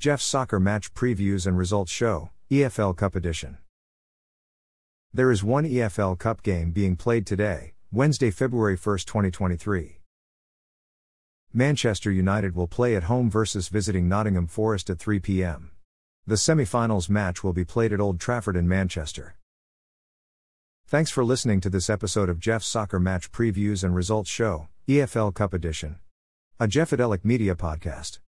Jeff's Soccer Match Previews and Results Show, EFL Cup Edition. There is one EFL Cup game being played today, Wednesday, February 1, 2023. Manchester United will play at home versus visiting Nottingham Forest at 3 p.m. The semi finals match will be played at Old Trafford in Manchester. Thanks for listening to this episode of Jeff's Soccer Match Previews and Results Show, EFL Cup Edition. A Jeffadelic Media Podcast.